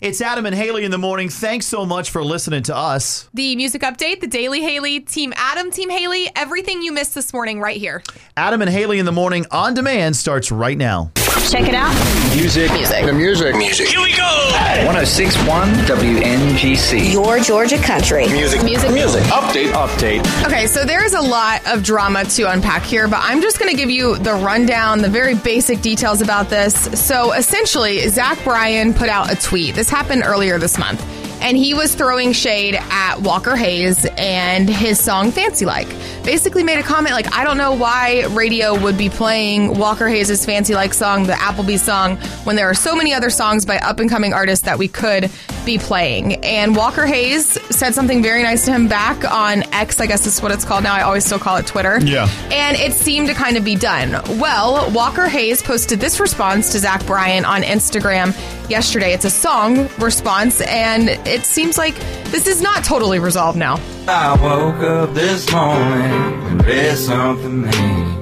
It's Adam and Haley in the morning. Thanks so much for listening to us. The music update, the Daily Haley, Team Adam, Team Haley, everything you missed this morning right here. Adam and Haley in the morning on demand starts right now. Check it out. Music. Music. The music. Music. Here we go. 1061 WNGC. Your Georgia country. Music. Music. Music. Update. Update. Okay, so there's a lot of drama to unpack here, but I'm just going to give you the rundown, the very basic details about this. So essentially, Zach Bryan put out a tweet. This happened earlier this month. And he was throwing shade at Walker Hayes and his song Fancy Like. Basically, made a comment like, I don't know why radio would be playing Walker Hayes' Fancy Like song, the Applebee's song, when there are so many other songs by up and coming artists that we could be playing. And Walker Hayes said something very nice to him back on X, I guess is what it's called now. I always still call it Twitter. Yeah. And it seemed to kind of be done. Well, Walker Hayes posted this response to Zach Bryan on Instagram yesterday. It's a song response, and it seems like this is not totally resolved now. I woke up this morning and read something mean.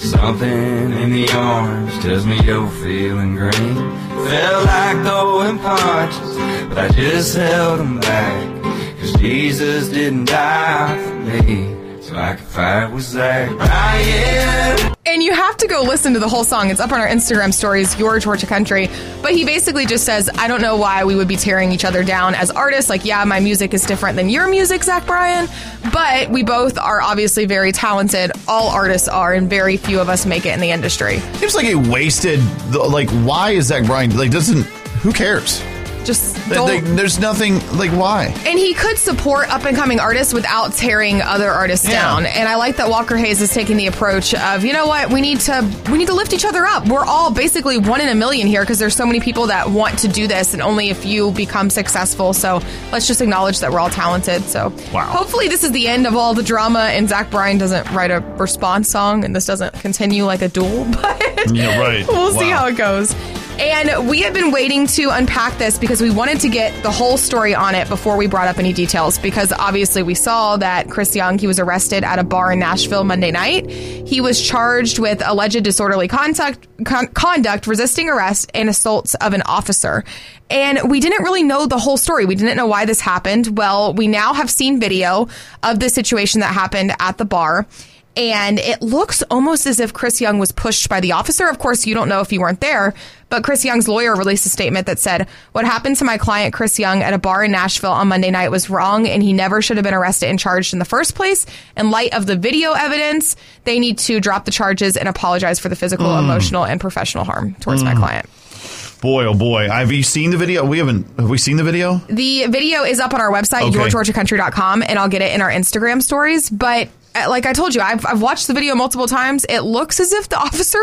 Something in the orange tells me you're feeling green. Felt like throwing punches, but I just held them back. Cause Jesus didn't die for me, so I could fight with Zach Bryan. And you have to go listen to the whole song. It's up on our Instagram stories, Your Georgia Country. But he basically just says, I don't know why we would be tearing each other down as artists. Like, yeah, my music is different than your music, Zach Bryan. But we both are obviously very talented. All artists are, and very few of us make it in the industry. Seems like he wasted. Like, why is Zach Bryan? Like, doesn't. Who cares? Just They- don't. they- there's nothing. Like, why? And he could support up and coming artists without tearing other artists Yeah. down. And I like that Walker Hayes is taking the approach of, you know what, we need to we need to lift each other up. We're all basically one in a million here because there's so many people that want to do this and only a few become successful. So let's just acknowledge that we're all talented. So Wow. hopefully this is the end of all the drama and Zach Bryan doesn't write a response song and this doesn't continue like a duel. But Yeah, right. we'll see how it goes. And we have been waiting to unpack this because we wanted to get the whole story on it before we brought up any details. Because obviously, we saw that Chris Young, he was arrested at a bar in Nashville Monday night. He was charged with alleged disorderly conduct, con- conduct resisting arrest, and assaults of an officer. And we didn't really know the whole story. We didn't know why this happened. Well, we now have seen video of the situation that happened at the bar and it looks almost as if Chris Young was pushed by the officer. Of course, you don't know if you weren't there, but Chris Young's lawyer released a statement that said, What happened to my client, Chris Young, at a bar in Nashville on Monday night was wrong, and he never should have been arrested and charged in the first place. In light of the video evidence, they need to drop the charges and apologize for the physical, hmm. emotional, and professional harm towards my hmm. client. Boy, oh boy. Have you seen the video? We haven't. Have we seen the video? The video is up on our website, Okay. yourgeorgiacountry.com, and I'll get it in our Instagram stories. But like I told you, I've, I've watched the video multiple times. It looks as if the officer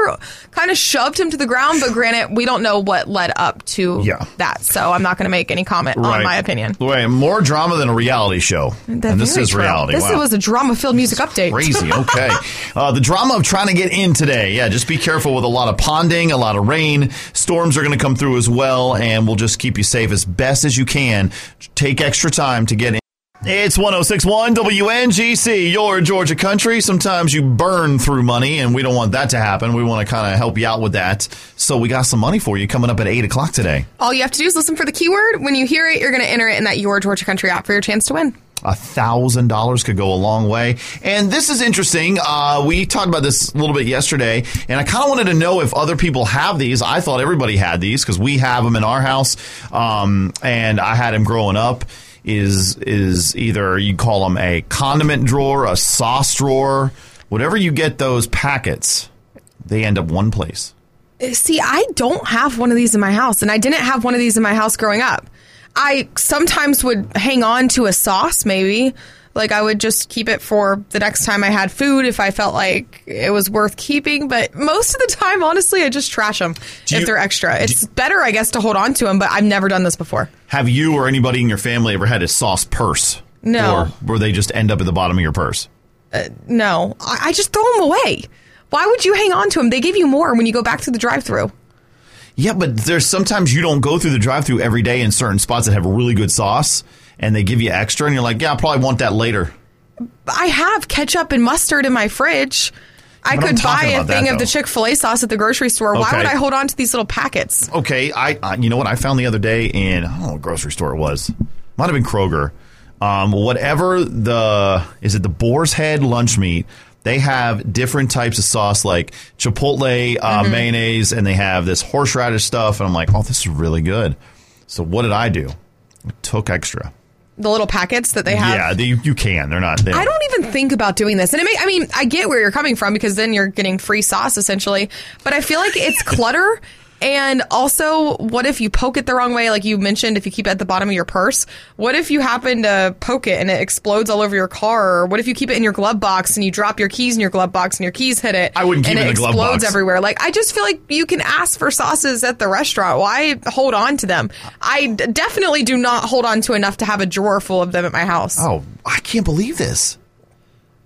kind of shoved him to the ground, but granted, we don't know what led up to Yeah. that. So I'm not going to make any comment on my opinion. Wait, more drama than a reality show. and this is true. reality. This wow. was a drama filled music update. Crazy. Okay. uh, the drama of trying to get in today. Yeah, just be careful with a lot of ponding, a lot of rain. Storms are going to come through as well, and we'll just keep you safe as best as you can. Take extra time to get in. It's 1061 WNGC, your Georgia country. Sometimes you burn through money, and we don't want that to happen. We want to kind of help you out with that. So we got some money for you coming up at 8 o'clock today. All you have to do is listen for the keyword. When you hear it, you're going to enter it in that Your Georgia Country app for your chance to win. A thousand dollars could go a long way. And this is interesting. Uh, we talked about this a little bit yesterday, and I kind of wanted to know if other people have these. I thought everybody had these because we have them in our house, um, and I had them growing up. Is is either you call them a condiment drawer, a sauce drawer, whatever you get those packets, they end up one place. Uh, see, I don't have one of these in my house, and I didn't have one of these in my house growing up. I sometimes would hang on to a sauce, maybe. Like I would just keep it for the next time I had food if I felt like it was worth keeping. But most of the time, honestly, I just trash them Do if you- they're extra. It's better, I guess, to hold on to them. But I've never done this before. Have you or anybody in your family ever had a sauce purse? No. Or where they just end up at the bottom of your purse? Uh, no, I, I just throw them away. Why would you hang on to them? They give you more when you go back to the drive-through. Yeah, but there's sometimes you don't go through the drive-through every day in certain spots that have really good sauce, and they give you extra, and you're like, yeah, I probably want that later. I have ketchup and mustard in my fridge. I But could buy a about that, thing of the. Chick Fil A sauce at the grocery store. Why would I hold on to these little packets? Okay, I, I you know what I found the other day in I don't know what grocery store it was. Might have been Kroger. Um, whatever the is it the Boar's Head lunch meat? They have different types of sauce like chipotle, uh, Mm-hmm. mayonnaise, and they have this horseradish stuff. And I'm like, oh, this is really good. So what did I do? I took extra. The little packets that they have. Yeah, they, you can. They're not. They I don't even think about doing this. And it may, I mean, I get where you're coming from because then you're getting free sauce essentially. But I feel like it's clutter. And also, what if you poke it the wrong way? Like you mentioned, if you keep it at the bottom of your purse, what if you happen to poke it and it explodes all over your car? Or what if you keep it in your glove box and you drop your keys in your glove box and your keys hit it? I wouldn't keep and it in the glove box. explodes everywhere. Like I just feel like you can ask for sauces at the restaurant. Why hold on to them? I d- definitely do not hold on to enough to have a drawer full of them at my house. Oh, I can't believe this.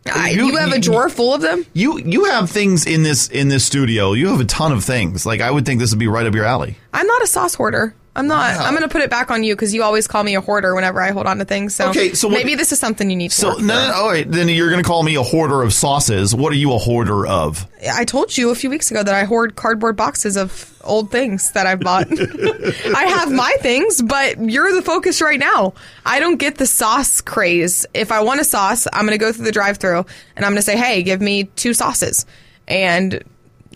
I- you- you have a drawer full of them? You you have things in this in this studio. You have a ton of things. Like I would think this would be right up your alley. I'm not a sauce hoarder. I'm not. Wow. I'm going to put it back on you because you always call me a hoarder whenever I hold on to things. So, Okay, so what- maybe this is something you need to So no, no, all right. Then you're going to call me a hoarder of sauces. What are you a hoarder of? I told you a few weeks ago that I hoard cardboard boxes of old things that I've bought. I have my things, but you're the focus right now. I don't get the sauce craze. If I want a sauce, I'm going to go through the drive-through and I'm going to say, "Hey, give me two sauces," and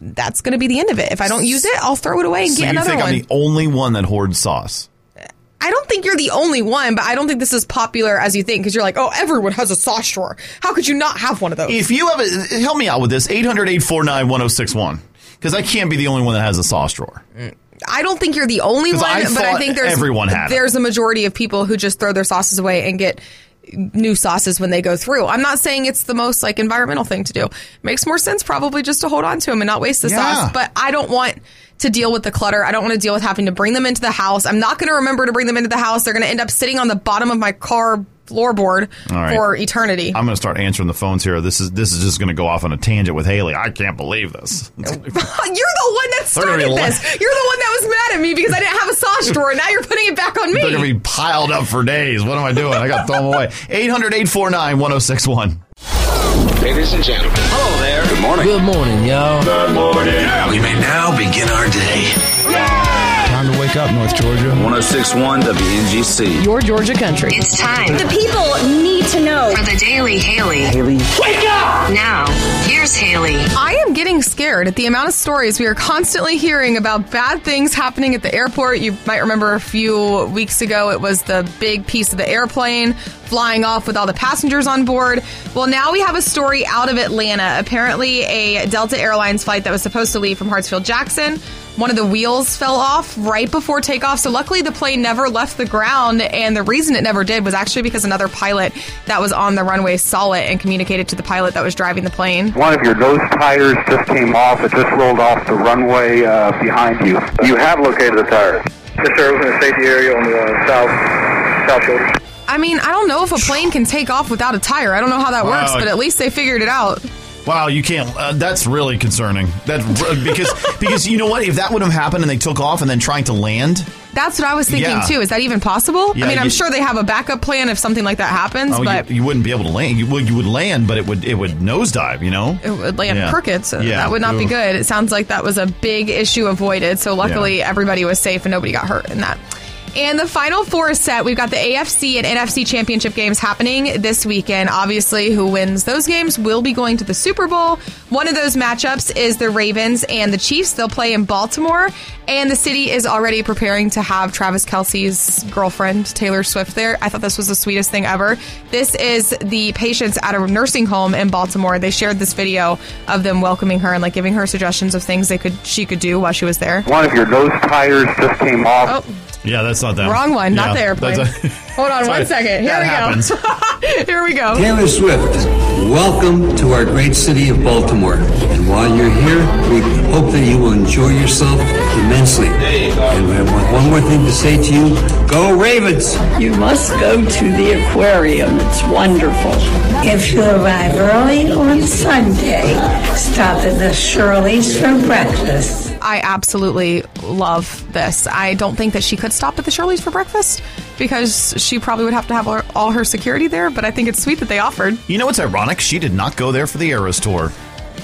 that's going to be the end of it. If I don't use it, I'll throw it away and So get you another think one. I'm the only one that hoards sauce? I don't think you're the only one, but I don't think this is popular as you think because you're like, oh, everyone has a sauce drawer. How could you not have one of those? If you have a, help me out with this 800-849-1061 because I can't be the only one that has a sauce drawer. I don't think you're the only one, I but I think there's everyone had 'em. there's a majority of people who just throw their sauces away and get new sauces when they go through. I'm not saying it's the most like environmental thing to do. Makes more sense probably just to hold on to them and not waste the Yeah. sauce. But I don't want to deal with the clutter. I don't want to deal with having to bring them into the house. I'm not going to remember to bring them into the house. They're going to end up sitting on the bottom of my car floorboard All right. for eternity. I'm going to start answering the phones here. This is this is just going to go off on a tangent with Haley. I can't believe this. You're the one that started this. li- You're the one that was mad at me because I didn't have a sauce drawer. Now you're putting it back on me. They're going to be piled up for days. What am I doing? I got to throw them away. 800-849-1061. Ladies and gentlemen. Hello there. Good morning. Good morning, y'all. Good morning. We may now begin our day. Time to wake up, North Georgia. 1061 WNGC. Your Georgia country. It's time. The people need to know. For the Daily Haley. Haley. Wake up! Now, here's Haley. I am getting scared at the amount of stories we are constantly hearing about bad things happening at the airport. You might remember a few weeks ago it was the big piece of the airplane flying off with all the passengers on board. Well, now we have a story out of Atlanta. Apparently, a Delta Airlines flight that was supposed to leave from Hartsfield Jackson. One of the wheels fell off right before takeoff. So, luckily, the plane never left the ground. And the reason it never did was actually because another pilot that was on the runway saw it and communicated to the pilot that was driving the plane. One of your nose tires just came off. It just rolled off the runway uh, behind you. You have located the tires. Yes, sir. It was in the safety area on the uh, south south shoulder. I mean, I don't know if a plane can take off without a tire. I don't know how that Wow. works, but at least they figured it out. Wow, you can't. Uh, that's really concerning. That because because you know what? If that would have happened and they took off and then trying to land, That's what I was thinking Yeah. too. Is that even possible? Yeah, I mean, I'm you- sure they have a backup plan if something like that happens, oh, but you, you wouldn't be able to land. You would you would land, but it would it would nosedive. You know. it would land Yeah. crooked, so Yeah. that would not be good. It sounds like that was a big issue avoided. So luckily, everybody was safe and nobody got hurt in that. And the final four set, we've got the AFC and NFC championship games happening this weekend. Obviously, who wins those games will be going to the Super Bowl. One of those matchups is the Ravens and the Chiefs. They'll play in Baltimore. And the city is already preparing to have Travis Kelce's girlfriend, Taylor Swift, there. I thought this was the sweetest thing ever. This is the patients at a nursing home in Baltimore. They shared this video of them welcoming her and like giving her suggestions of things they could she could do while she was there. One of your nose tires just came off. Oh, Yeah, that's not that. Wrong one, not Yeah, the airplane. a- Hold on Sorry. one second. Here That we happens. go. Here we go. Taylor Swift, welcome to our great city of Baltimore. And while you're here, we hope that you will enjoy yourself immensely. And we have one more thing to say to you go Ravens! You must go to the aquarium. It's wonderful. If you arrive early on Sunday, stop at the Shirley's for breakfast. I absolutely love this. I don't think that she could stop at the Shirley's for breakfast because she probably would have to have all- all her security there, but I think it's sweet that they offered. You know what's ironic? She did not go there for the Eras tour.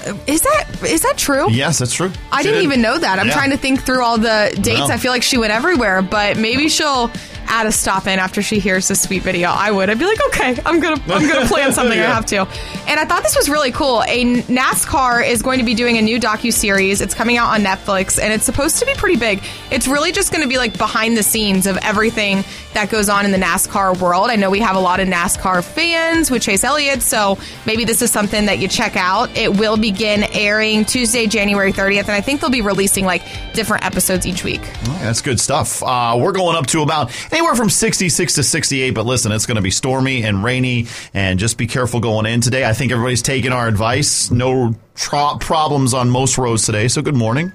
Uh, is that is that true? Yes, that's true. I She didn't did. even know that. I'm Yeah. trying to think through all the dates. No. I feel like she went everywhere, but maybe she'll add a stop in after she hears this sweet video. I would. I'd be like, okay, I'm gonna I'm gonna plan something. I have to. And I thought this was really cool. A NASCAR is going to be doing a new docu series. It's coming out on Netflix, and it's supposed to be pretty big. It's really just going to be like behind the scenes of everything that goes on in the NASCAR world. I know we have a lot of NASCAR fans with Chase Elliott, so maybe this is something that you check out. It will begin airing Tuesday, January 30th, and I think they'll be releasing like different episodes each week. That's good stuff. Uh, we're going up to about anywhere from 66 to 68, but listen, it's going to be stormy and rainy, and just be careful going in today. I think everybody's taking our advice. No tro- problems on most roads today, so good morning.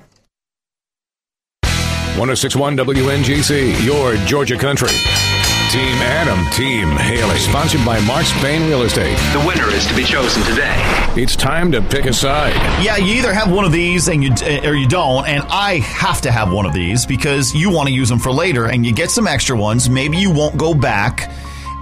1061 WNGC, your Georgia country. Team Adam, Team Haley. Sponsored by Mark Spain Real Estate. The winner is to be chosen today. It's time to pick a side. Yeah, you either have one of these and you uh, or you don't, and I have to have one of these because you want to use them for later, and you get some extra ones. Maybe you won't go back,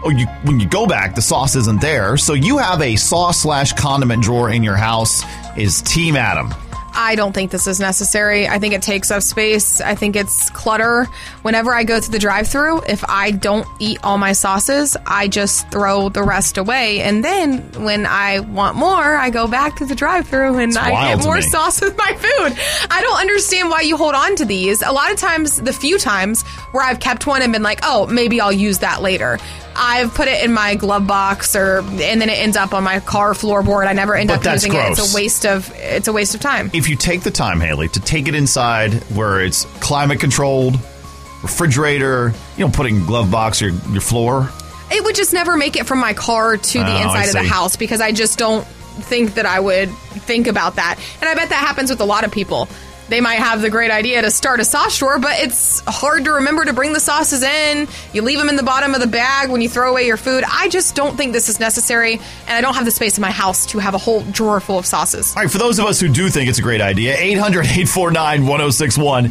or you when you go back, the sauce isn't there, so you have a sauce slash condiment drawer in your house. Is Team Adam? I don't think this is necessary. I think it takes up space. I think it's clutter. Whenever I go through the drive through, if I don't eat all my sauces, I just throw the rest away. And then when I want more, I go back to the drive through and It's I get more sauce with my food. I don't understand why you hold on to these. A lot of times, the few times where I've kept one and been like, oh, maybe I'll use that later. I've put it in my glove box or and then it ends up on my car floorboard. I never end But up that's using it. It's a waste of it's a waste of time. If you take the time, Haley, to take it inside where it's climate controlled, refrigerator, you know, putting glove box or your floor. It would just never make it from my car to the Oh, I inside of the see. house because I just don't think that I would think about that. And I bet that happens with a lot of people. They might have the great idea to start a sauce drawer, but it's hard to remember to bring the sauces in. You leave them in the bottom of the bag when you throw away your food. I just don't think this is necessary, and I don't have the space in my house to have a whole drawer full of sauces. All right, for those of us who do think it's a great idea, 800 849 1061.